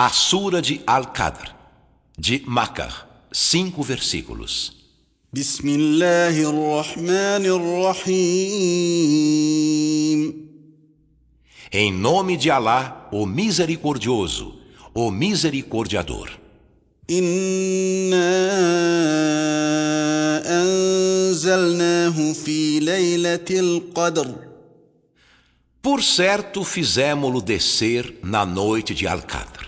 A Sura de Al-Qadr, de Makkah, cinco versículos. Em nome de Alá, o Misericordioso, o Misericordiador. Inna anzalnahu fi laylatil qadr. Por certo, fizemos-lo descer na noite de Al-Qadr.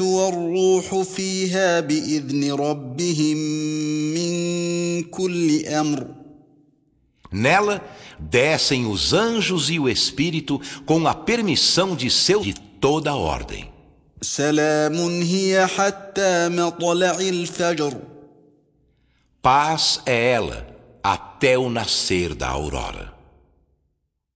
والروح فيها بإذن ربهم من كل أمر Nela descem os anjos e o Espírito com a permissão de seu de toda ordem. سلام هي حتى مطلع الفجر Paz é ela até o nascer da aurora.